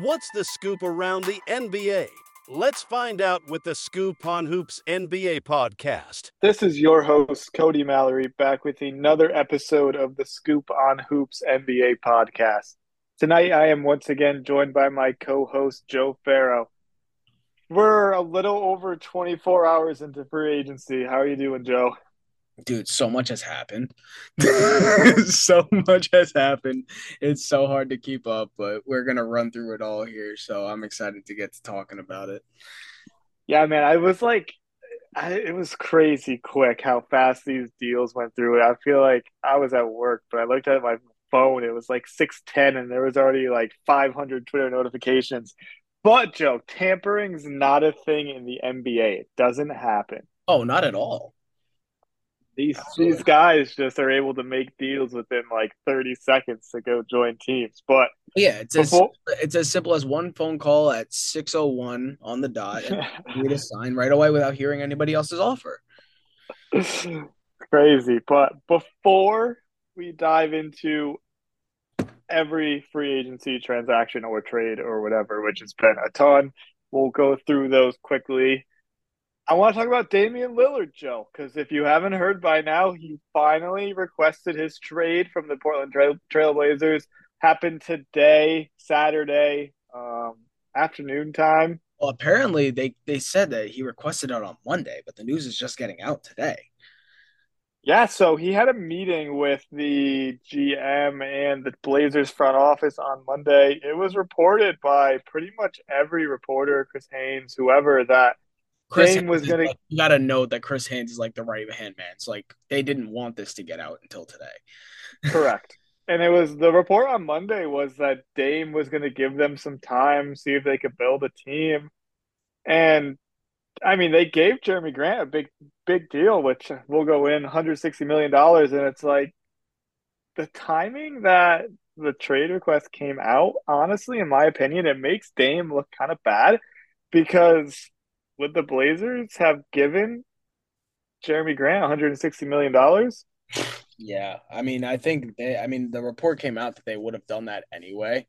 What's the scoop around the NBA? Let's find out with the Scoop on Hoops NBA podcast. This is your host, Cody Mallory, back with another episode of the Scoop on Hoops NBA podcast. Tonight, I am once again joined by my co host, Joe Farrow. We're a little over 24 hours into free agency. How are you doing, Joe? Dude so much has happened. So much has happened. It's so hard to keep up but we're gonna run through it all here so i'm excited to get to talking about it. Yeah man i was like I, it was crazy quick how fast these deals went through. I feel like i was at work but i looked at my phone it was like 610 and there was already like 500 twitter notifications. But joe tampering's not a thing in the nba it doesn't happen. Oh not at all these these guys just are able to make deals within like 30 seconds to go join teams. But yeah, it's before... as, it's as simple as one phone call at 601 on the dot and you to sign right away without hearing anybody else's offer. Crazy. But before we dive into every free agency transaction or trade or whatever, which has been a ton, we'll go through those quickly. I want to talk about Damian Lillard, Joe, because if you haven't heard by now, he finally requested his trade from the Portland Trail- Trailblazers. Happened today, Saturday um, afternoon time. Well, apparently they they said that he requested it on Monday, but the news is just getting out today. Yeah, so he had a meeting with the GM and the Blazers front office on Monday. It was reported by pretty much every reporter, Chris Haynes, whoever, that Chris Dame was gonna. Like, you gotta know that Chris Haynes is like the right hand man. So like they didn't want this to get out until today. Correct. And it was the report on Monday was that Dame was going to give them some time, see if they could build a team. And I mean, they gave Jerami Grant a big, big deal, which will go in 160 million dollars. And it's like the timing that the trade request came out. Honestly, in my opinion, it makes Dame look kind of bad because would the Blazers have given Jerami Grant 160 million dollars? Yeah, I mean, I think they. I mean, the report came out that they would have done that anyway.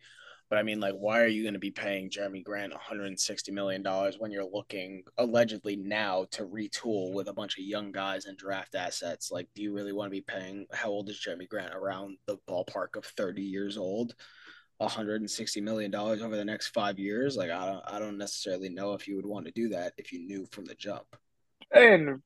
But I mean, like, why are you going to be paying Jerami Grant 160 million dollars when you're looking allegedly now to retool with a bunch of young guys and draft assets? Like, do you really want to be paying? How old is Jerami Grant? Around the ballpark of 30 years old. 160 million dollars over the next five years like i don't i don't necessarily know if you would want to do that if you knew from the jump. And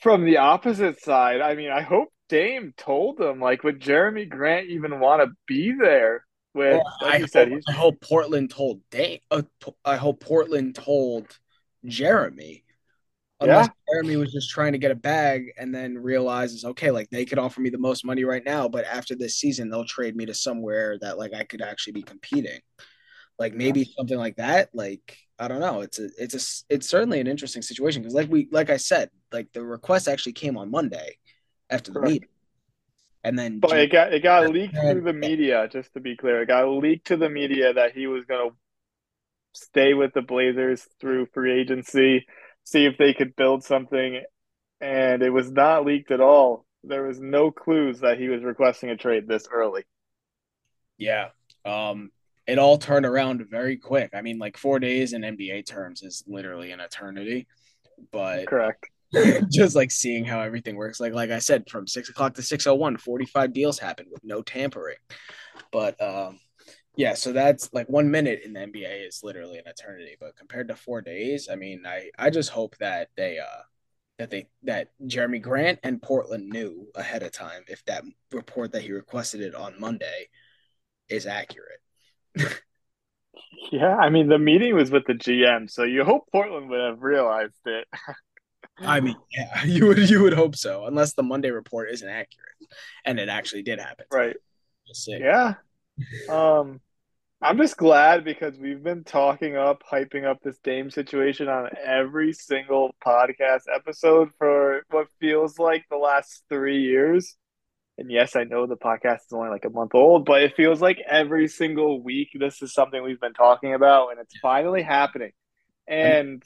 from the opposite side i mean i hope dame told them like would jerami grant even want to be there with well, like I, hope, said, I hope portland told dame uh, i hope portland told jerami Unless yeah. Jerami was just trying to get a bag and then realizes, okay, like they could offer me the most money right now, but after this season, they'll trade me to somewhere that like I could actually be competing. Like maybe something like that. Like I don't know. It's a it's a it's certainly an interesting situation because like we like I said, like the request actually came on Monday after the Correct. meeting. And then But it got it got leaked through the media, just to be clear. It got leaked to the media that he was gonna stay with the Blazers through free agency see if they could build something, and it was not leaked at all. There was no clues that he was requesting a trade this early. Yeah. Um, it all turned around very quick. I mean, like four days in NBA terms is literally an eternity. But correct. just like seeing how everything works. Like like I said, from six o'clock to 601, 45 deals happened with no tampering. But um yeah, so that's like one minute in the NBA is literally an eternity. But compared to four days, I mean, I I just hope that they uh that they that Jerami Grant and Portland knew ahead of time if that report that he requested it on Monday is accurate. yeah, I mean the meeting was with the GM, so you hope Portland would have realized it. I mean, yeah, you would you would hope so, unless the Monday report isn't accurate, and it actually did happen. Right. Yeah. Um, I'm just glad because we've been talking up, hyping up this Dame situation on every single podcast episode for what feels like the last three years. And yes, I know the podcast is only like a month old, but it feels like every single week this is something we've been talking about and it's finally happening. And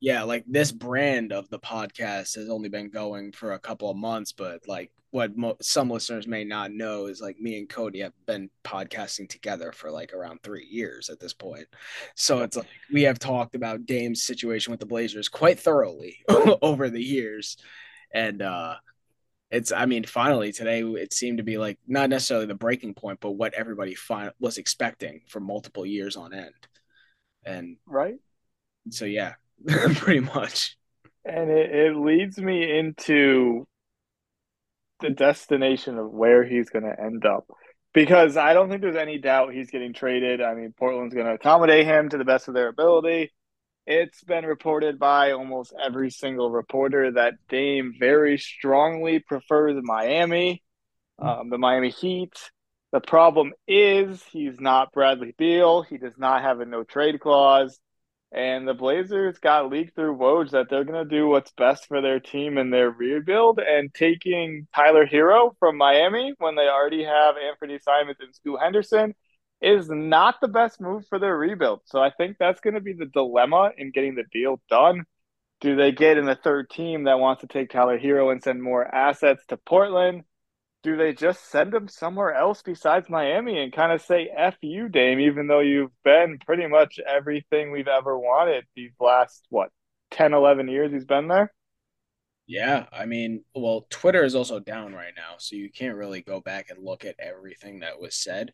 yeah, like this brand of the podcast has only been going for a couple of months, but like what mo- some listeners may not know is like me and Cody have been podcasting together for like around three years at this point. So it's like we have talked about Dame's situation with the Blazers quite thoroughly over the years. And uh it's I mean, finally today it seemed to be like not necessarily the breaking point, but what everybody was expecting for multiple years on end. And right. So yeah, pretty much. And it, it leads me into the destination of where he's going to end up. Because I don't think there's any doubt he's getting traded. I mean, Portland's going to accommodate him to the best of their ability. It's been reported by almost every single reporter that Dame very strongly prefers Miami, um, the Miami Heat. The problem is he's not Bradley Beal. He does not have a no trade clause. And the Blazers got leaked through Woj that they're going to do what's best for their team and their rebuild. And taking Tyler Herro from Miami when they already have Anfernee Simons and Scoot Henderson is not the best move for their rebuild. So I think that's going to be the dilemma in getting the deal done. Do they get in the third team that wants to take Tyler Herro and send more assets to Portland? Do they just send him somewhere else besides Miami and kind of say F you, Dame, even though you've been pretty much everything we've ever wanted these last, what, 10, 11 years he's been there? Yeah, I mean, well, Twitter is also down right now, so you can't really go back and look at everything that was said.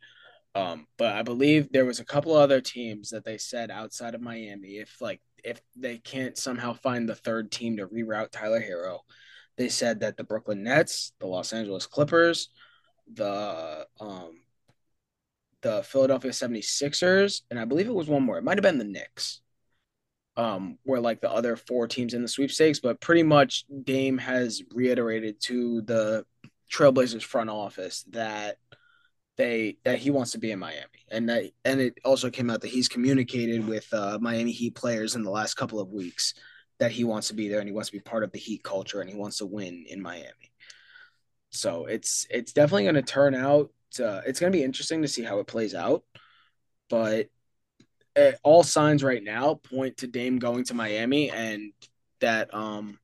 Um, but I believe there was a couple other teams that they said outside of Miami, if like if they can't somehow find the third team to reroute Tyler Herro, they said that the Brooklyn Nets, the Los Angeles Clippers, the um the Philadelphia 76ers, and I believe it was one more. It might have been the Knicks. Um, were like the other four teams in the sweepstakes, but pretty much Dame has reiterated to the Trailblazers front office that they that he wants to be in Miami, and that and it also came out that he's communicated with uh, Miami Heat players in the last couple of weeks that he wants to be there and he wants to be part of the Heat culture and he wants to win in Miami. So it's it's definitely going to turn out. Uh, it's going to be interesting to see how it plays out, but uh, all signs right now point to Dame going to Miami and that um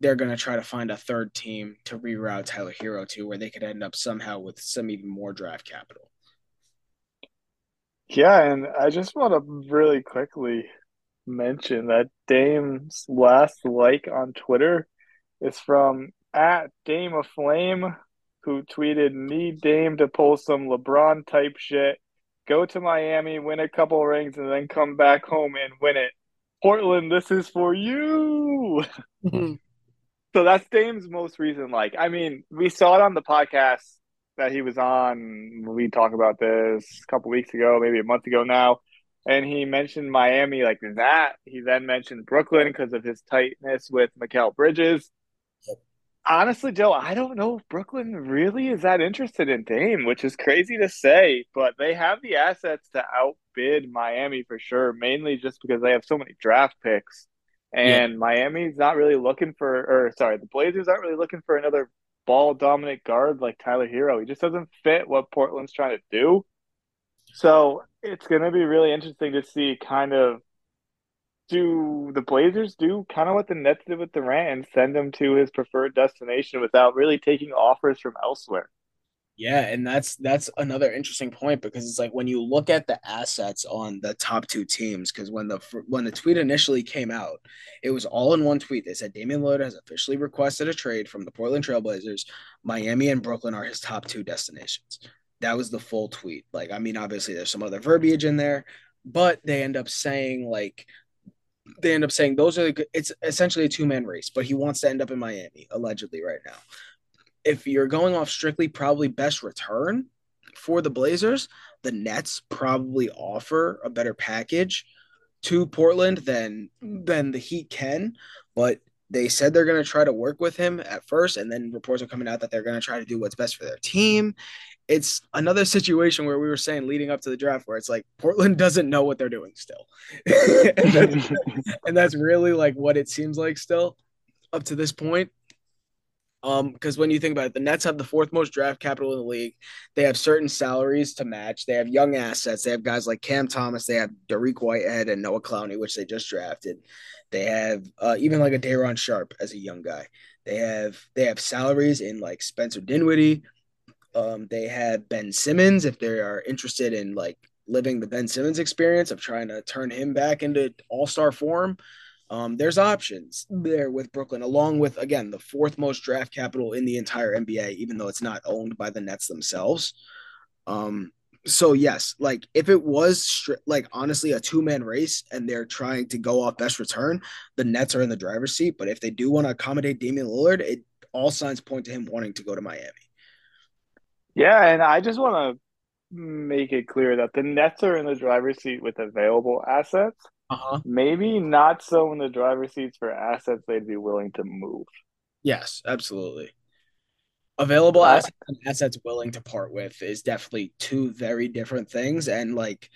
they're going to try to find a third team to reroute Tyler Herro to where they could end up somehow with some even more draft capital. Yeah, and I just want to really quickly mention that Dame's last like on Twitter is from at Dame of Flame, who tweeted, Need Dame to pull some LeBron type shit, go to Miami, win a couple rings, and then come back home and win it. Portland, this is for you. Hmm. so that's Dame's most recent like. I mean, we saw it on the podcast that he was on. We talked about this a couple weeks ago, maybe a month ago now and he mentioned Miami like that. He then mentioned Brooklyn because of his tightness with Mikal Bridges. Honestly, Joe, I don't know if Brooklyn really is that interested in Dame, which is crazy to say, but they have the assets to outbid Miami for sure, mainly just because they have so many draft picks. And yeah. Miami's not really looking for, or sorry, the Blazers aren't really looking for another ball dominant guard like Tyler Herro. He just doesn't fit what Portland's trying to do. So it's going to be really interesting to see kind of do the Blazers do kind of what the Nets did with Durant and send him to his preferred destination without really taking offers from elsewhere. Yeah, and that's that's another interesting point because it's like when you look at the assets on the top two teams because when the when the tweet initially came out, it was all in one tweet. They said Damian Lillard has officially requested a trade from the Portland Trailblazers. Miami and Brooklyn are his top two destinations. That was the full tweet. Like, I mean, obviously there's some other verbiage in there, but they end up saying like they end up saying those are the it's essentially a two-man race, but he wants to end up in Miami, allegedly, right now. If you're going off strictly probably best return for the Blazers, the Nets probably offer a better package to Portland than than the Heat can, but they said they're going to try to work with him at first and then reports are coming out that they're going to try to do what's best for their team it's another situation where we were saying leading up to the draft where it's like Portland doesn't know what they're doing still. and, that's, and, that's, really like what it seems like still up to this point. Um, because when you think about it, the Nets have the fourth most draft capital in the league. They have certain salaries to match. They have young assets. They have guys like Cam Thomas. They have Dariq Whitehead and Noah Clowney, which they just drafted. They have uh, even like a Day'Ron Sharpe as a young guy. They have they have salaries in like Spencer Dinwiddie. Um, they have Ben Simmons if they are interested in like living the Ben Simmons experience of trying to turn him back into all star form. Um, there's options there with Brooklyn, along with again the fourth most draft capital in the entire NBA, even though it's not owned by the Nets themselves. Um, so yes, like if it was stri- like honestly a two man race and they're trying to go off best return, the Nets are in the driver's seat. But if they do want to accommodate Damian Lillard, it all signs point to him wanting to go to Miami. Yeah, and I just want to make it clear that the Nets are in the driver's seat with available assets. Uh-huh. Maybe not so in the driver's seats for assets they'd be willing to move. Yes, absolutely. Available uh, assets and assets willing to part with is definitely two very different things. And like,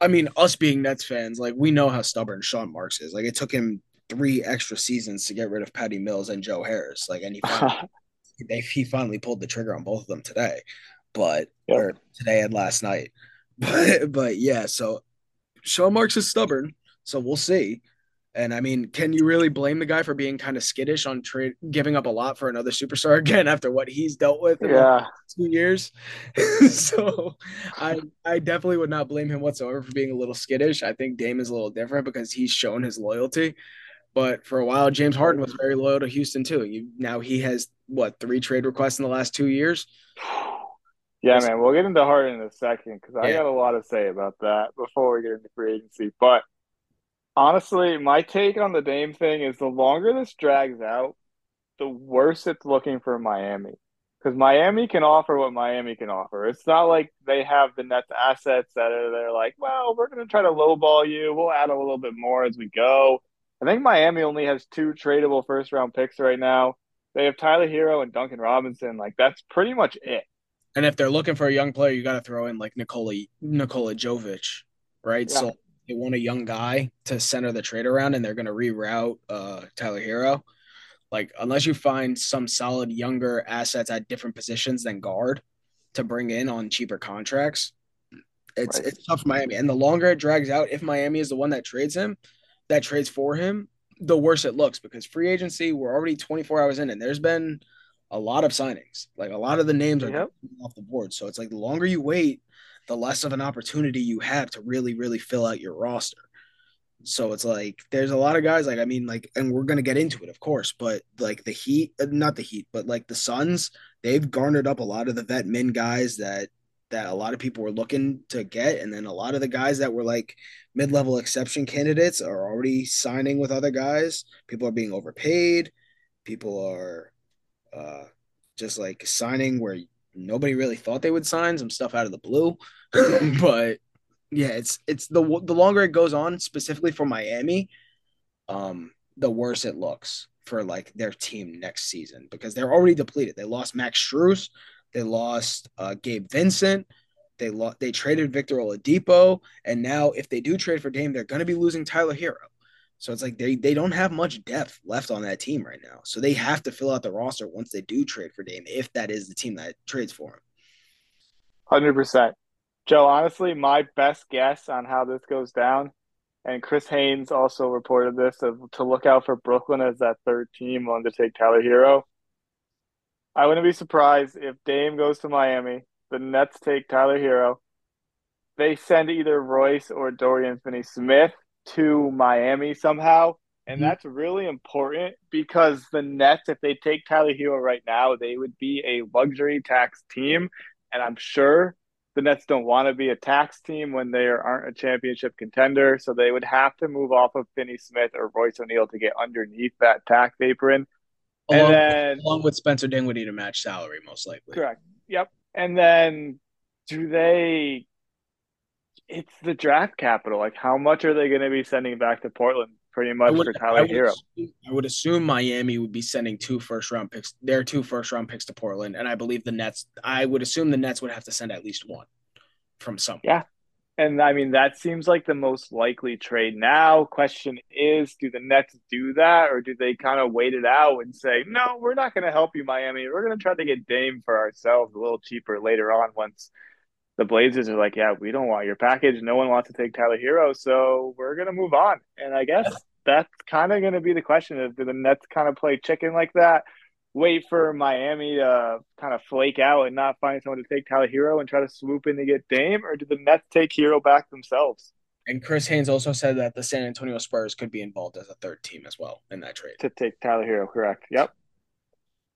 I mean, us being Nets fans, like we know how stubborn Sean Marks is. Like, it took him three extra seasons to get rid of Patty Mills and Joe Harris. Like, and he they, he finally pulled the trigger on both of them today, but yep. or today and last night. But but yeah, so Sean Marks is stubborn, so we'll see. And I mean, can you really blame the guy for being kind of skittish on trade, giving up a lot for another superstar again after what he's dealt with in yeah. two years? so I I definitely would not blame him whatsoever for being a little skittish. I think Dame is a little different because he's shown his loyalty. But for a while, James Harden was very loyal to Houston too. You now he has what three trade requests in the last two years. Yeah, man, we'll get into Harden in a second because I yeah. got a lot to say about that before we get into free agency. But honestly, my take on the Dame thing is the longer this drags out, the worse it's looking for Miami. Because Miami can offer what Miami can offer. It's not like they have the net assets that are they're like, well, we're going to try to lowball you. We'll add a little bit more as we go. I think Miami only has two tradable first round picks right now. They have Tyler Herro and Duncan Robinson. Like that's pretty much it. And if they're looking for a young player, you got to throw in like Nikola Nikola Jovic, right? Yeah. So they want a young guy to center the trade around, and they're going to reroute uh, Tyler Herro. Like unless you find some solid younger assets at different positions than guard to bring in on cheaper contracts, it's right. it's tough for Miami. And the longer it drags out, if Miami is the one that trades him, that trades for him, the worse it looks because free agency we're already 24 hours in, and there's been a lot of signings. Like a lot of the names are yep. off the board. So it's like the longer you wait, the less of an opportunity you have to really, really fill out your roster. So it's like there's a lot of guys like I mean like and we're gonna get into it of course, but like the Heat, uh, not the Heat, but like the Suns, they've garnered up a lot of the vet min guys that that a lot of people were looking to get, and then a lot of the guys that were like mid level exception candidates are already signing with other guys. People are being overpaid. People are uh, just like signing where nobody really thought they would sign some stuff out of the blue. but yeah, it's it's the the longer it goes on, specifically for Miami, um, the worse it looks for like their team next season because they're already depleted. They lost Max Strus, they lost uh, Gabe Vincent, they lost they traded Victor Oladipo, and now if they do trade for Dame, they're going to be losing Tyler Herro. So it's like they they don't have much depth left on that team right now. So they have to fill out the roster once they do trade for Dame, if that is the team that trades for him. Hundred percent, Joe. Honestly, my best guess on how this goes down, and Chris Haynes also reported this of, to look out for Brooklyn as that third team willing to take Tyler Herro. I wouldn't be surprised if Dame goes to Miami, the Nets take Tyler Herro. they send either Royce or Dorian Finney-Smith to Miami somehow. And mm-hmm. that's really important because the Nets, if they take Tyler Herro right now, they would be a luxury tax team. And I'm sure the Nets don't want to be a tax team when they aren't a championship contender. So they would have to move off of Finney Smith or Royce O'Neale to get underneath that tax apron. Along, and then, along with Spencer Dinwiddie to match salary, most likely. Correct. Yep. And then do they it's the draft capital. Like, how much are they going to be sending back to Portland? Pretty much would, for Tyler I Herro. Assume, I would assume Miami would be sending two first round picks, their two first round picks to Portland, and I believe the Nets. I would assume the Nets would have to send at least one from somewhere. Yeah, And I mean, that seems like the most likely trade now. Question is, do the Nets do that or do they kind of wait it out and say, no, we're not going to help you, Miami. We're going to try to get Dame for ourselves a little cheaper later on once the Blazers are like, yeah, we don't want your package. No one wants to take Tyler Herro. So we're going to move on. And I guess that's kind of going to be the question is do the Nets kind of play chicken like that? Wait for Miami to kind of flake out and not find someone to take Tyler Herro and try to swoop in to get Dame, or do the Nets take Herro back themselves? And Chris Haynes also said that the San Antonio Spurs could be involved as a third team as well in that trade. To take Tyler Herro. correct. Yep.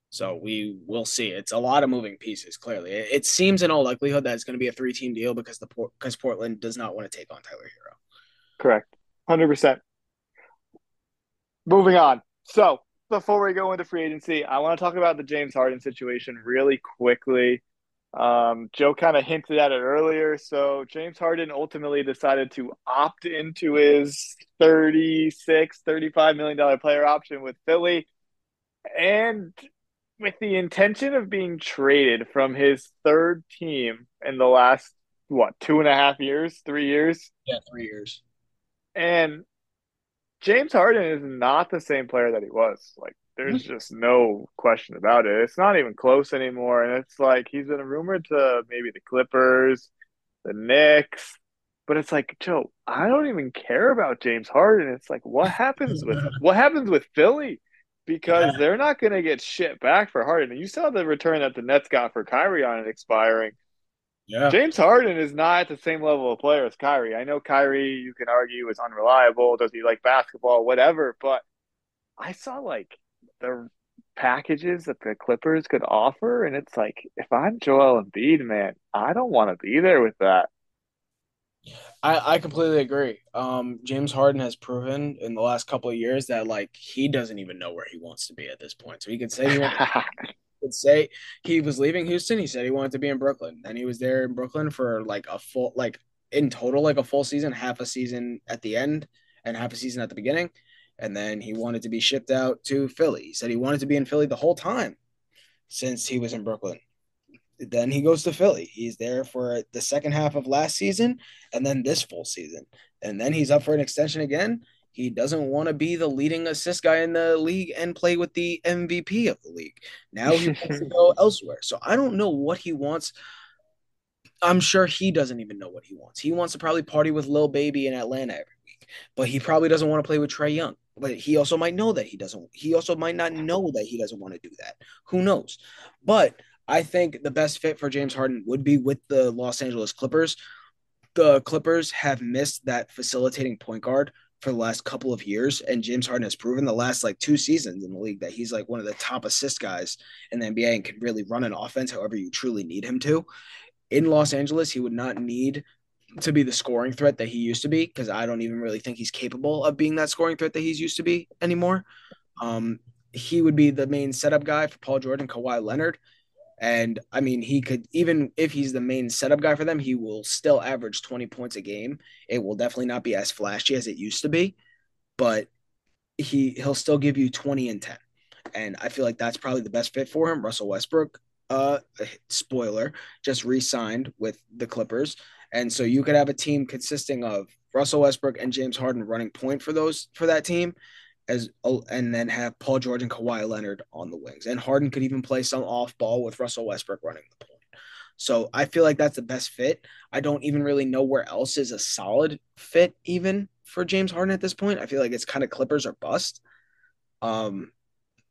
So we will see. It's a lot of moving pieces. Clearly, it, it seems in all likelihood that it's going to be a three-team deal because the because Portland does not want to take on Tyler Herro. Correct, hundred percent. Moving on. So before we go into free agency, I want to talk about the James Harden situation really quickly. Um, Joe kind of hinted at it earlier. So James Harden ultimately decided to opt into his 36, 35 million dollar player option with Philly. And with the intention of being traded from his third team in the last what two and a half years, three years? Yeah, three years. And James Harden is not the same player that he was. Like, there's mm-hmm. just no question about it. It's not even close anymore. And it's like he's been rumored to maybe the Clippers, the Knicks, but it's like, Joe, I don't even care about James Harden. It's like, what happens with what happens with Philly? Because they're not going to get shit back for Harden. And you saw the return that the Nets got for Kyrie on it expiring. Yeah. James Harden is not at the same level of player as Kyrie. I know Kyrie, you can argue, is unreliable. Does he like basketball? Whatever. But I saw like the packages that the Clippers could offer, and it's like, if I'm Joel Embiid, man, I don't want to be there with that. I, I completely agree. Um, James Harden has proven in the last couple of years that like he doesn't even know where he wants to be at this point. So he could say he wants, could say he was leaving Houston. He said he wanted to be in Brooklyn, and he was there in Brooklyn for like a full, like in total, like a full season, half a season at the end, and half a season at the beginning. And then he wanted to be shipped out to Philly. He said he wanted to be in Philly the whole time since he was in Brooklyn. Then he goes to Philly. He's there for the second half of last season and then this full season. And then he's up for an extension again he doesn't want to be the leading assist guy in the league and play with the MVP of the league. Now he wants to go elsewhere. So I don't know what he wants. I'm sure he doesn't even know what he wants. He wants to probably party with Lil Baby in Atlanta every week, but he probably doesn't want to play with Trae Young. But he also might know that he doesn't. He also might not know that he doesn't want to do that. Who knows? But I think the best fit for James Harden would be with the Los Angeles Clippers. The Clippers have missed that facilitating point guard for the last couple of years, and James Harden has proven the last like two seasons in the league that he's like one of the top assist guys in the NBA and can really run an offense however you truly need him to. In Los Angeles, he would not need to be the scoring threat that he used to be because I don't even really think he's capable of being that scoring threat that he's used to be anymore. Um, he would be the main setup guy for Paul Jordan, Kawhi Leonard. And I mean, he could even if he's the main setup guy for them, he will still average 20 points a game. It will definitely not be as flashy as it used to be, but he he'll still give you 20 and 10. And I feel like that's probably the best fit for him. Russell Westbrook, uh spoiler, just re-signed with the Clippers. And so you could have a team consisting of Russell Westbrook and James Harden running point for those for that team as and then have Paul George and Kawhi Leonard on the wings. And Harden could even play some off ball with Russell Westbrook running the point. So I feel like that's the best fit. I don't even really know where else is a solid fit even for James Harden at this point. I feel like it's kind of Clippers or bust. Um,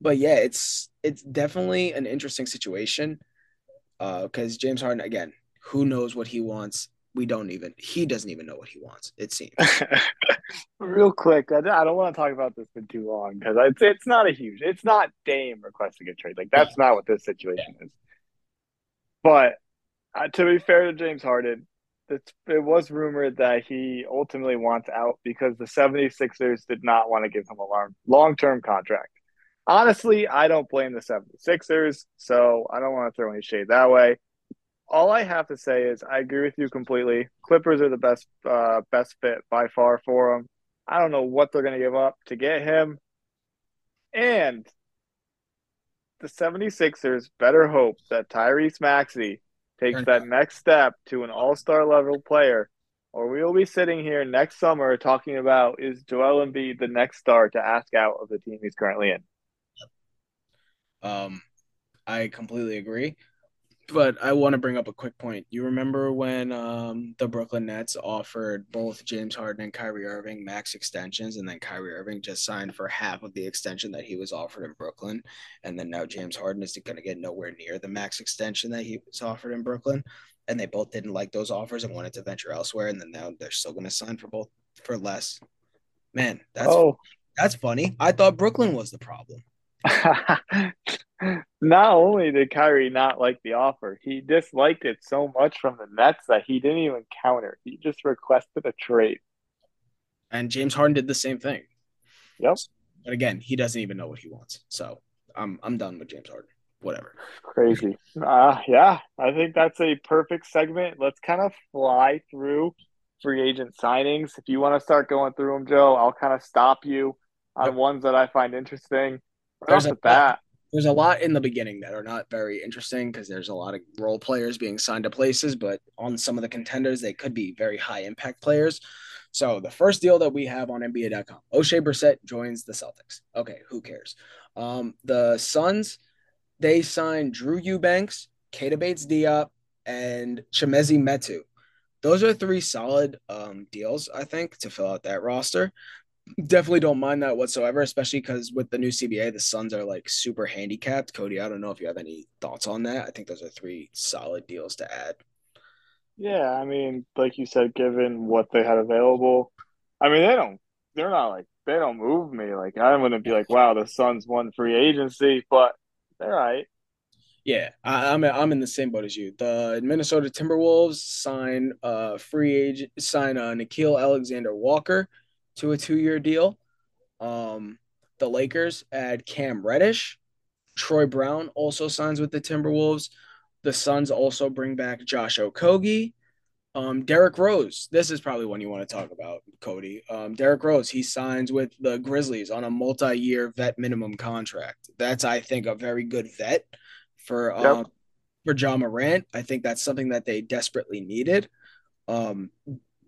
but yeah, it's it's definitely an interesting situation. Uh, because James Harden again, who knows what he wants we don't even he doesn't even know what he wants it seems. Real quick i don't want to talk about this for too long because it's, it's not a huge it's not dame requesting a trade like that's not what this situation yeah. is. But uh, to be fair to james harden it, was rumored that he ultimately wants out because the 76ers did not want to give him a long, long-term contract. Honestly i don't blame the 76ers so i don't want to throw any shade that way all I have to say is I agree with you completely. Clippers are the best uh, best fit by far for him. I don't know what they're going to give up to get him. And the 76ers better hope that Tyrese Maxey takes that next step to an all-star level player or we will be sitting here next summer talking about is Joel Embiid the next star to ask out of the team he's currently in. Um, I completely agree. But I want to bring up a quick point. You remember when um, the Brooklyn Nets offered both James Harden and Kyrie Irving max extensions, and then Kyrie Irving just signed for half of the extension that he was offered in Brooklyn, and then now James Harden is going to get nowhere near the max extension that he was offered in Brooklyn, and they both didn't like those offers and wanted to venture elsewhere, and then now they're still going to sign for both for less. Man, that's oh. that's funny. I thought Brooklyn was the problem. not only did Kyrie not like the offer, he disliked it so much from the Nets that he didn't even counter. He just requested a trade. And James Harden did the same thing. Yep. But again, he doesn't even know what he wants. So I'm I'm done with James Harden. Whatever. Crazy. Uh yeah, I think that's a perfect segment. Let's kind of fly through free agent signings. If you want to start going through them, Joe, I'll kind of stop you on yep. ones that I find interesting. Right off the bat. There's a lot in the beginning that are not very interesting because there's a lot of role players being signed to places, but on some of the contenders, they could be very high impact players. So the first deal that we have on NBA.com, Oshae Brissett joins the Celtics. Okay, who cares? Um, the Suns, they signed Drew Eubanks, Keita Bates Diop, and Chimezie Metu. Those are three solid um, deals, I think, to fill out that roster definitely don't mind that whatsoever, especially because with the new CBA, the Suns are like super handicapped. Cody, I don't know if you have any thoughts on that. I think those are three solid deals to add. Yeah, I mean, like you said, given what they had available, I mean, they don't, they're not like, they don't move me. Like, I wouldn't be like, wow, the Suns won free agency, but they're right. Yeah, I, am I'm, I'm in the same boat as you. The Minnesota Timberwolves sign uh free agent sign uh Nickeil Alexander Walker to a two year deal. Um, the Lakers add Cam Reddish. Troy Brown also signs with the Timberwolves. The Suns also bring back Josh Okogie. Um, Derrick Rose. This is probably one you want to talk about, Cody. Um, Derrick Rose. He signs with the Grizzlies on a multi-year vet minimum contract. That's, I think, a very good vet for um, yep. for Ja Morant. I think that's something that they desperately needed. Um,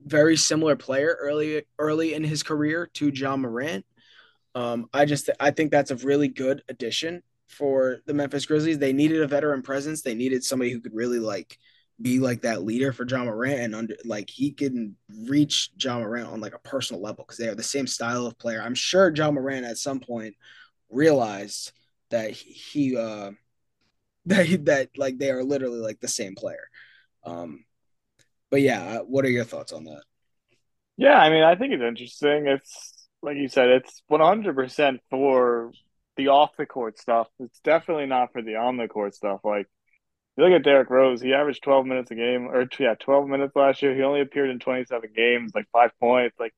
very similar player early early in his career to Ja Morant. Um, I just I think that's a really good addition for the Memphis Grizzlies. They needed a veteran presence. They needed somebody who could really like be like that leader for Ja Morant and under like he can reach Ja Morant on like a personal level because they are the same style of player. I'm sure Ja Morant at some point realized that he uh that he, that like they are literally like the same player. Um but yeah, uh, what are your thoughts on that? Yeah, I mean, I think it's interesting. It's like you said, it's 100% for the off the court stuff. It's definitely not for the on the court stuff. Like, you look at Derrick Rose, he averaged 12 minutes a game, or yeah, 12 minutes last year. He only appeared in 27 games, like five points. Like,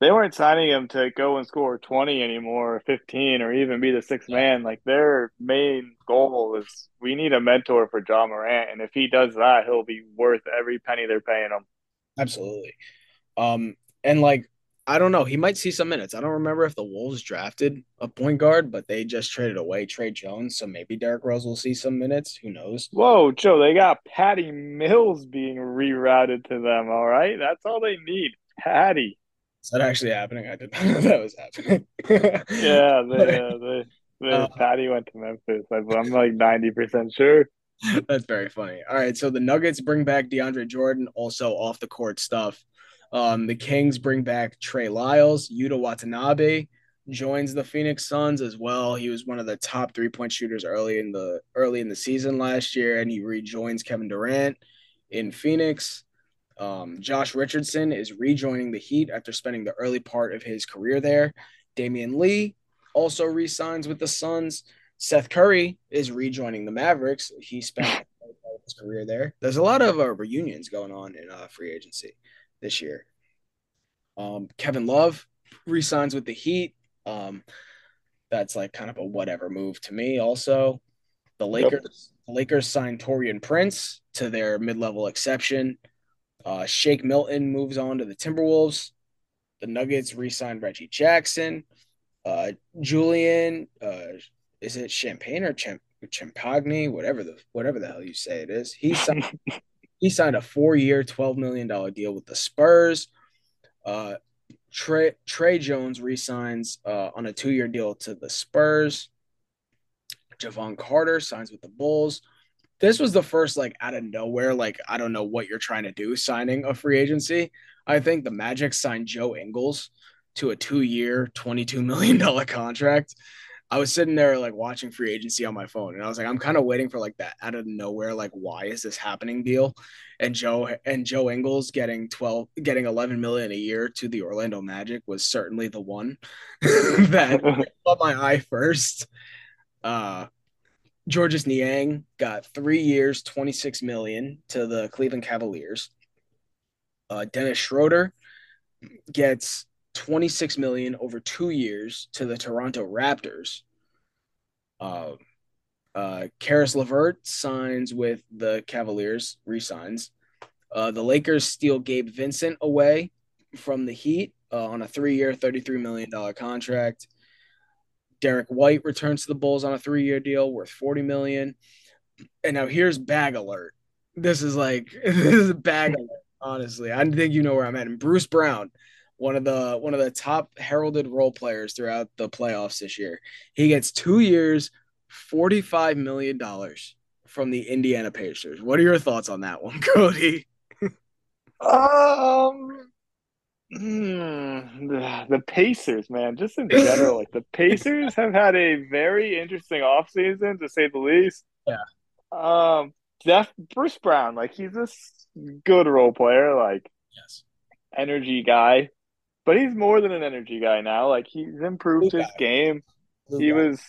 they weren't signing him to go and score 20 anymore, or 15, or even be the sixth man. Like their main goal is we need a mentor for ja Morant. And if he does that, he'll be worth every penny they're paying him. Absolutely. Um, and like, I don't know, he might see some minutes. I don't remember if the Wolves drafted a point guard, but they just traded away trey Jones. So maybe Derrick Rose will see some minutes. Who knows? Whoa, Joe, they got Patty Mills being rerouted to them. All right. That's all they need. Patty. Is that actually happening? I didn't know that was happening. yeah, they, uh, they, they, uh, Patty went to Memphis. I'm like 90% sure. That's very funny. All right, so the Nuggets bring back DeAndre Jordan, also off the court stuff. Um, the Kings bring back Trey Lyles, Yuta Watanabe joins the Phoenix Suns as well. He was one of the top three point shooters early in the early in the season last year, and he rejoins Kevin Durant in Phoenix. Um, Josh Richardson is rejoining the Heat after spending the early part of his career there. Damion Lee also re-signs with the Suns. Seth Curry is rejoining the Mavericks. He spent his career there. There's a lot of uh, reunions going on in uh, free agency this year. Um, Kevin Love re-signs with the Heat. Um, that's like kind of a whatever move to me. Also, the Lakers. Yep. The Lakers signed Taurean Prince to their mid-level exception. Uh, Shake Milton moves on to the Timberwolves. The Nuggets re-signed Reggie Jackson. Uh, Julian, uh, is it Champagne or Champ- Champagne? Whatever the whatever the hell you say it is. He signed. he signed a four-year, twelve million dollar deal with the Spurs. Uh, Tre Tre Jones resigns uh, on a two-year deal to the Spurs. Jevon Carter signs with the Bulls. This was the first like out of nowhere, like I don't know what you're trying to do, signing a free agency. I think the Magic signed Joe Ingles to a two-year, twenty-two million dollar contract. I was sitting there like watching free agency on my phone, and I was like, I'm kind of waiting for like that out of nowhere, like why is this happening deal? And Joe and Joe Ingles getting twelve, getting eleven million a year to the Orlando Magic was certainly the one that caught my eye first. Uh, Georges Niang got three years, twenty six million to the Cleveland Cavaliers. Uh, Dennis Schroeder gets 26 million over two years to the Toronto Raptors. Uh, uh, Caris LeVert signs with the Cavaliers, resigns. Uh, the Lakers steal Gabe Vincent away from the Heat uh, on a three-year, $33 million contract. Derrick White returns to the Bulls on a three-year deal worth 40 million. And now here's bag alert. This is like this is a bag alert, honestly. I think you know where I'm at. And Bruce Brown one of the one of the top heralded role players throughout the playoffs this year. He gets two years, forty five million dollars from the Indiana Pacers. What are your thoughts on that one, Cody? um, hmm, the, the Pacers, man, just in general, like the Pacers have had a very interesting offseason, to say the least. Yeah. Um, Jeff Bruce Brown, like he's a good role player, like yes, energy guy but he's more than an energy guy now. Like he's improved Blue his guy. game. Blue he guy. was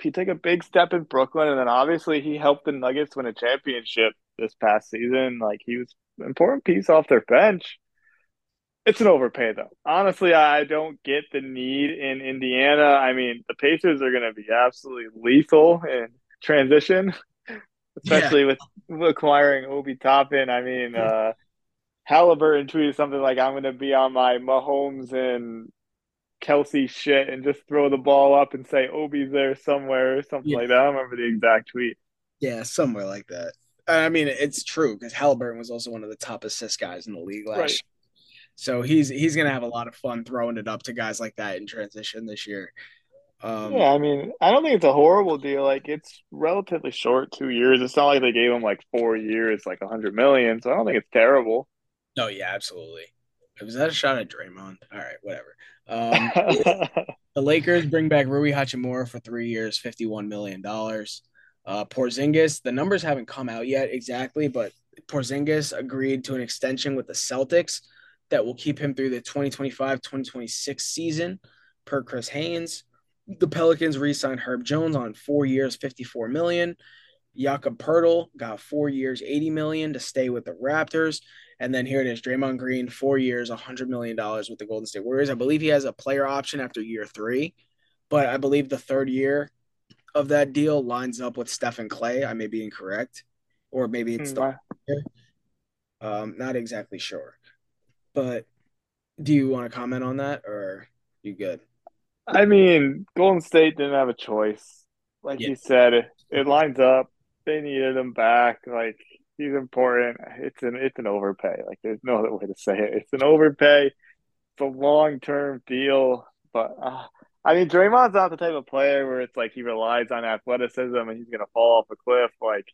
he took a big step in Brooklyn, and then obviously he helped the Nuggets win a championship this past season. Like he was an important piece off their bench. It's an overpay though. Honestly, I don't get the need in Indiana. I mean, the Pacers are going to be absolutely lethal in transition, especially yeah. with acquiring Obi Toppin. I mean, uh, Halliburton tweeted something like, "I'm going to be on my Mahomes and Kelsey shit and just throw the ball up and say Obi's there somewhere or something yeah. like that." I don't remember the exact tweet. Yeah, somewhere like that. I mean, it's true because Halliburton was also one of the top assist guys in the league last right. year. So he's he's gonna have a lot of fun throwing it up to guys like that in transition this year. Um, yeah, I mean, I don't think it's a horrible deal. Like it's relatively short, two years. It's not like they gave him like four years, like a hundred million. So I don't think it's terrible. No, yeah, absolutely. Was that a shot at Draymond? All right, whatever. Um, the Lakers bring back Rui Hachimura for three years, fifty-one million dollars. Uh, Porzingis, the numbers haven't come out yet exactly, but Porzingis agreed to an extension with the Celtics that will keep him through the 2025-2026 season, per Chris Haynes. The Pelicans re-signed Herb Jones on four years, fifty-four million. Jakob Poeltl got four years, eighty million to stay with the Raptors. And then here it is, Draymond Green, four years, $100 million with the Golden State Warriors. I believe he has a player option after year three, but I believe the third year of that deal lines up with Stephen Klay. I may be incorrect, or maybe it's the um, not exactly sure. But do you want to comment on that, or you good? I mean, Golden State didn't have a choice. Like yeah. you said, it, it lines up. They needed him back. Like he's important. It's an it's an overpay. Like there's no other way to say it. It's an overpay. It's a long term deal, but uh, I mean, Draymond's not the type of player where it's like he relies on athleticism and he's gonna fall off a cliff. Like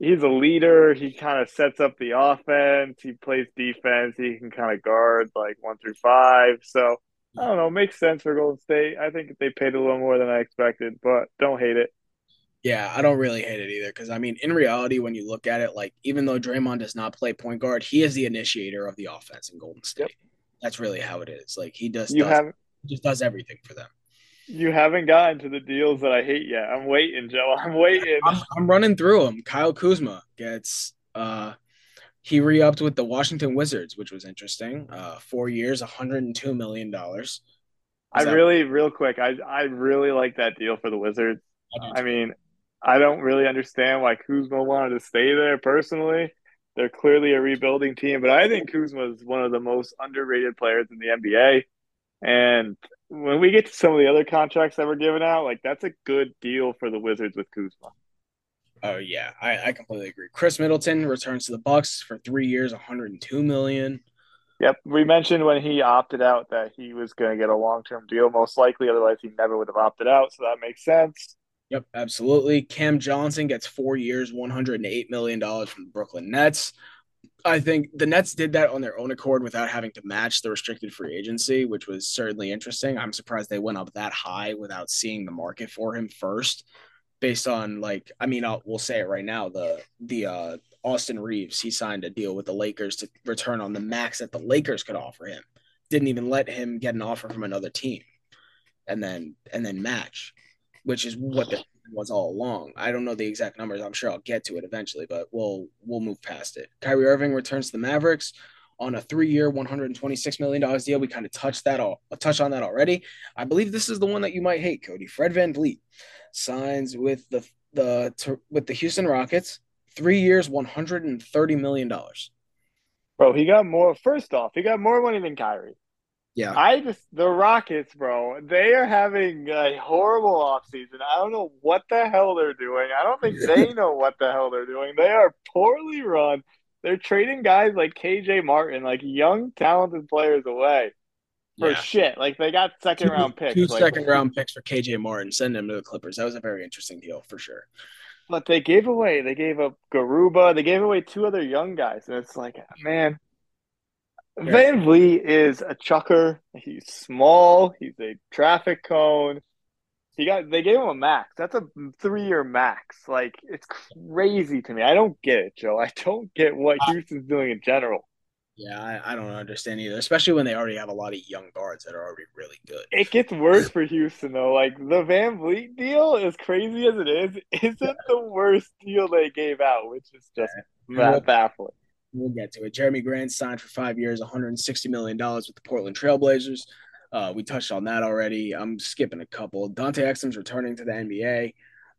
he's a leader. He kind of sets up the offense. He plays defense. He can kind of guard like one through five. So I don't know. Makes sense for Golden State. I think they paid a little more than I expected, but don't hate it. Yeah, I don't really hate it either because I mean, in reality, when you look at it, like even though Draymond does not play point guard, he is the initiator of the offense in Golden State. Yep. That's really how it is. Like he does, you does, have just does everything for them. You haven't gotten to the deals that I hate yet. I'm waiting, Joe. I'm waiting. I'm, I'm running through them. Kyle Kuzma gets uh he re-upped with the Washington Wizards, which was interesting. Uh, four years, 102 million dollars. I that- really, real quick, I I really like that deal for the Wizards. I, I mean, I don't really understand why Kuzma wanted to stay there personally. They're clearly a rebuilding team, but I think Kuzma is one of the most underrated players in the NBA. And when we get to some of the other contracts that were given out, like that's a good deal for the Wizards with Kuzma. Oh yeah, I, I completely agree. Khris Middleton returns to the Bucks for three years, 102 million. Yep, we mentioned when he opted out that he was going to get a long term deal, most likely. Otherwise, he never would have opted out. So that makes sense. Yep, absolutely. Cam Johnson gets four years, $108 million from the Brooklyn Nets. I think the Nets did that on their own accord without having to match the restricted free agency, which was certainly interesting. I'm surprised they went up that high without seeing the market for him first, based on like, I mean, I'll, we'll say it right now. The the uh, Austin Reaves he signed a deal with the Lakers to return on the max that the Lakers could offer him. Didn't even let him get an offer from another team, and then and then match, which is what the was all along. I don't know the exact numbers. I'm sure I'll get to it eventually, but we'll we'll move past it. Kyrie Irving returns to the Mavericks on a three-year, 126 million dollars deal. We kind of touched that all touched on that already. I believe this is the one that you might hate, Cody. Fred Van VanVleet signs with the the with the Houston Rockets Three years, one hundred and thirty million dollars. Bro, he got more. First off, he got more money than Kyrie. Yeah, I just the Rockets, bro. They are having a horrible offseason. I don't know what the hell they're doing. I don't think they know what the hell they're doing. They are poorly run. They're trading guys like KJ Martin, like young, talented players away for yeah. shit. Like they got second two, round picks. Two like, second round picks for KJ Martin. Send them to the Clippers. That was a very interesting deal for sure. But they gave away, they gave up Garuba, they gave away two other young guys. And it's like, man, yeah. VanVleet is a chucker. He's small, he's a traffic cone. He got they gave him a max. That's a three year max. Like it's crazy to me. I don't get it, Joe. I don't get what uh, Houston's doing in general. Yeah, I, I, don't understand either, especially when they already have a lot of young guards that are already really good. It gets worse for Houston though. Like the VanVleet deal, as crazy as it is, isn't the worst deal they gave out, which is just yeah. baffling. We'll get to it. Jerami Grant signed for five years, 160 million dollars with the Portland Trailblazers. Uh, we touched on that already. I'm skipping a couple. Dante Exum's returning to the NBA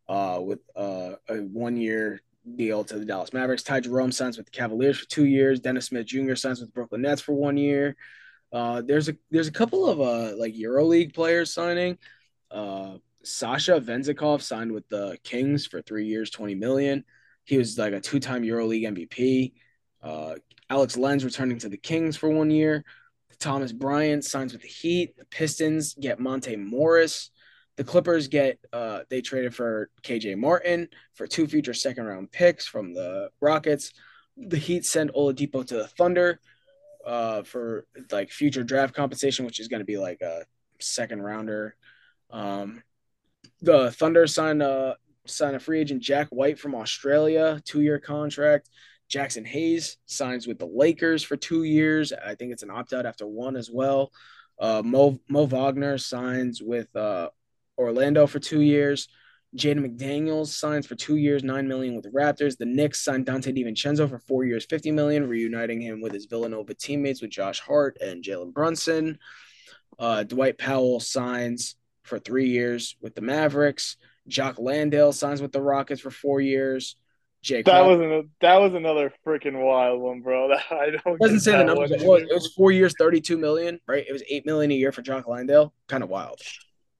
uh, with uh, a one year deal to the Dallas Mavericks. Ty Jerome signs with the Cavaliers for two years. Dennis Smith Jr. signs with the Brooklyn Nets for one year. Uh, there's a there's a couple of uh like EuroLeague players signing. Uh, Sasha Vezenkov signed with the Kings for three years, twenty million. He was like a two-time EuroLeague MVP. Uh, Alex Len's returning to the Kings for one year. Thomas Bryant signs with the Heat. The Pistons get Monte Morris. The Clippers get uh, they traded for KJ Martin for two future second round picks from the Rockets. The Heat send Oladipo to the Thunder uh, for like future draft compensation, which is going to be like a second rounder. Um, the Thunder sign a sign a free agent Jack White from Australia, two year contract. Jaxson Hayes signs with the Lakers for two years. I think it's an opt out after one as well. Uh, Mo Mo Wagner signs with uh, Orlando for two years. Jaden McDaniels signs for two years, nine million with the Raptors. The Knicks signed Donte DiVincenzo for four years, fifty million, reuniting him with his Villanova teammates with Josh Hart and Jalen Brunson. Uh, Dwight Powell signs for three years with the Mavericks. Jock Landale signs with the Rockets for four years. Jake, that was an, that was another freaking wild one, bro. That, I don't. It doesn't say the numbers. It was, it was four years, thirty-two million, right? It was eight million a year for Jock Landale. Kind of wild.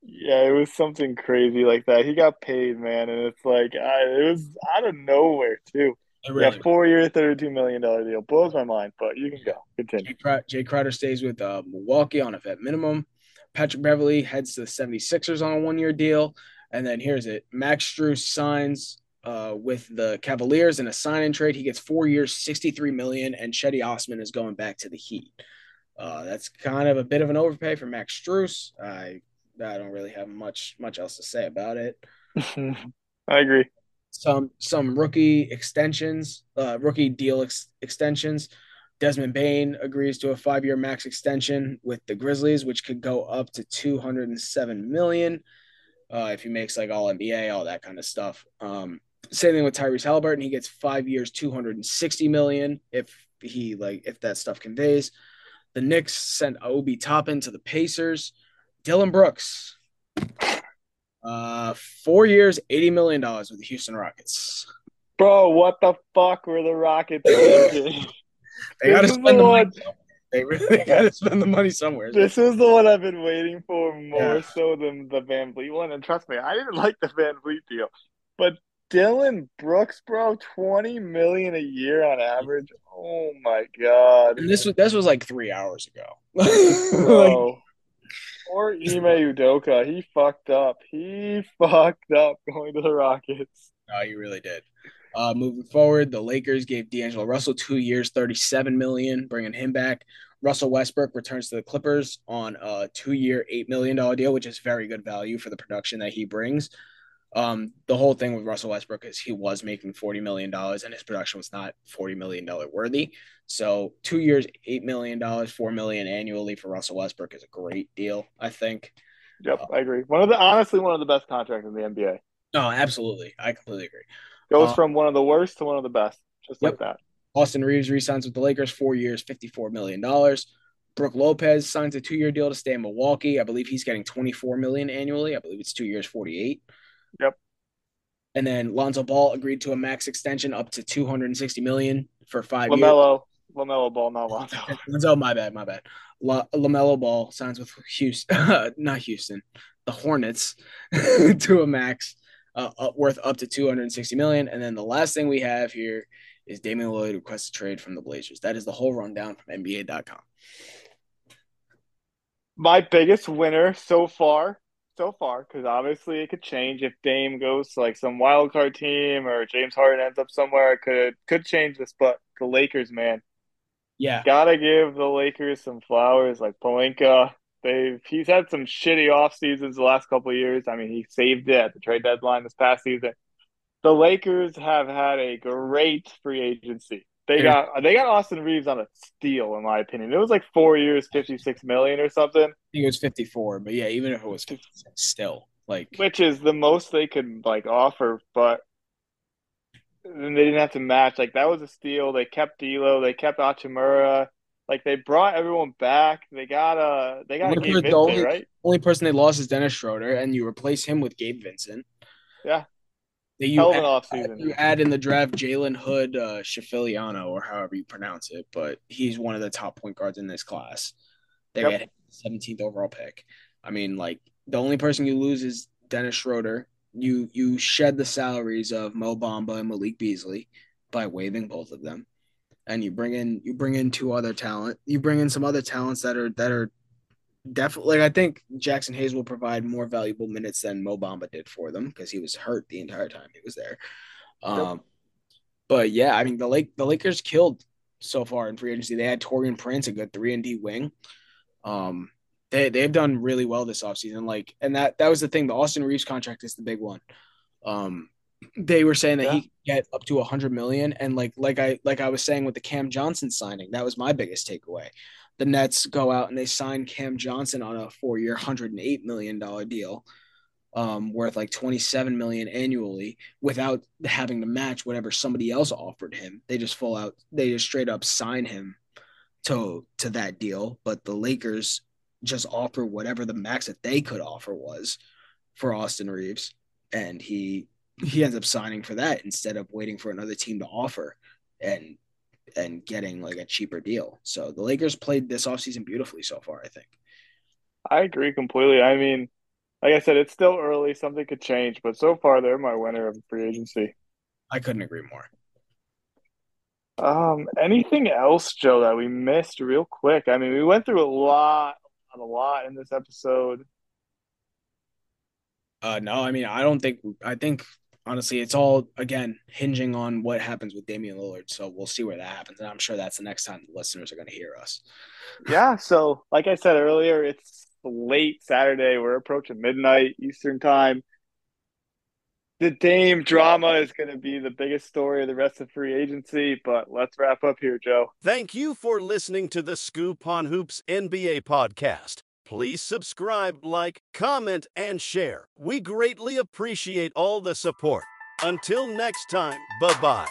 Yeah, it was something crazy like that. He got paid, man, and it's like I, it was out of nowhere too. Really yeah, four year, thirty-two million dollar deal blows my mind. But you can go continue. Jae Crowder stays with uh, Milwaukee on a vet minimum. Patrick Beverley heads to the 76ers on a one year deal, and then here's it: Max Strus signs uh, with the Cavaliers in a sign and trade. He gets four years, sixty-three million, and Cedi Osman is going back to the Heat. Uh, that's kind of a bit of an overpay for Max Strus. I I don't really have much much else to say about it. I agree. Some some rookie extensions, uh, rookie deal ex- extensions. Desmond Bane agrees to a five-year max extension with the Grizzlies, which could go up to 207 million uh, if he makes like All NBA, all that kind of stuff. Um, same thing with Tyrese Halliburton. He gets five years, 260 million if he like if that stuff conveys. The Knicks sent Obi Toppin to the Pacers. Dillon Brooks, uh, four years, eighty million dollars with the Houston Rockets. Bro, what the fuck were the Rockets thinking? they got to spend the, money. They really got to spend the money somewhere. This is the one I've been waiting for more yeah. so than the VanVleet one. And trust me, I didn't like the VanVleet deal, but Dillon Brooks, bro, twenty million a year on average. Oh my god! And this was this was like three hours ago. Bro. Or Ime Udoka, he fucked up. He fucked up going to the Rockets. No, he really did. Uh, moving forward, the Lakers gave D'Angelo Russell two years, thirty-seven million, bringing him back. Russell Westbrook returns to the Clippers on a two-year, eight million dollar deal, which is very good value for the production that he brings. Um, the whole thing with Russell Westbrook is he was making forty million dollars, and his production was not forty million dollar worthy. So two years, eight million dollars, four million annually for Russell Westbrook is a great deal. I think. Yep, I agree. One of the honestly one of the best contracts in the NBA. No, absolutely, I completely agree. Goes uh, from one of the worst to one of the best, just yep. like that. Austin Reaves resigns with the Lakers, four years, fifty-four million dollars. Brook Lopez signs a two-year deal to stay in Milwaukee. I believe he's getting twenty-four million annually. I believe it's two years, forty-eight. Yep. And then Lonzo Ball agreed to a max extension up to 260 million for five LaMelo, years. LaMelo LaMelo Ball, not Lonzo. Lonzo, my bad, my bad. La- LaMelo Ball signs with Houston, not Houston, the Hornets to a max uh, up, worth up to 260 million. And then the last thing we have here is Damian Lillard requests a trade from the Blazers. That is the whole rundown from NBA.com. My biggest winner so far so far because obviously it could change if Dame goes to like some wild card team or James Harden ends up somewhere. It could could change this, but the Lakers, man, yeah, gotta give the Lakers some flowers. Like Pelinka, they've he's had some shitty off seasons the last couple years. I mean, he saved it at the trade deadline this past season. The Lakers have had a great free agency. They got they got Austin Reaves on a steal, in my opinion. It was like four years, fifty six million or something. I think it was fifty four, but yeah, even if it was 56, still like which is the most they could like offer, but then they didn't have to match. Like that was a steal. They kept D'Lo, they kept Hachimura. Like they brought everyone back. They got uh they got Gabe Vincent, only, right? Only person they lost is Dennis Schroeder, and you replace him with Gabe Vincent. Yeah. You Hell add, off season. You add in the draft Jalen Hood uh, Shafiliano, or however you pronounce it, but he's one of the top point guards in this class. They yep. get 17th overall pick. I mean, like the only person you lose is Dennis Schroeder. You you shed the salaries of Mo Bamba and Malik Beasley by waiving both of them, and you bring in you bring in two other talent. You bring in some other talents that are that are definitely like I think Jaxson Hayes will provide more valuable minutes than Mo Bamba did for them because he was hurt the entire time he was there. Um, but yeah, I mean the Lake the Lakers killed so far in free agency. They had Taurean Prince, a good three and D wing. Um, they they've done really well this offseason. Like, and that that was the thing. The Austin Reaves contract is the big one. Um, they were saying that yeah. he could get up to a hundred million, and like like I like I was saying with the Cam Johnson signing, that was my biggest takeaway the Nets go out and they sign Cam Johnson on a four-year, hundred and eight million dollar deal, um, worth like twenty-seven million annually, without having to match whatever somebody else offered him. They just full out, they just straight up sign him to to that deal. But the Lakers just offer whatever the max that they could offer was for Austin Reaves, and he he ends up signing for that instead of waiting for another team to offer. And and getting like a cheaper deal. So the Lakers played this offseason beautifully so far, I think. I agree completely. I mean, like I said, it's still early, something could change, but so far they're my winner of free agency. I couldn't agree more. Um, anything else, Joe, that we missed real quick? I mean, we went through a lot, a lot in this episode. Uh, no, I mean, I don't think. I think honestly, it's all again hinging on what happens with Damian Lillard. So we'll see where that happens, and I'm sure that's the next time the listeners are going to hear us. Yeah. So, like I said earlier, it's late Saturday. We're approaching midnight Eastern time. The Dame drama is going to be the biggest story of the rest of free agency, but let's wrap up here, Joe. Thank you for listening to the Scoop on Hoops NBA podcast. Please subscribe, like, comment, and share. We greatly appreciate all the support. Until next time, bye bye.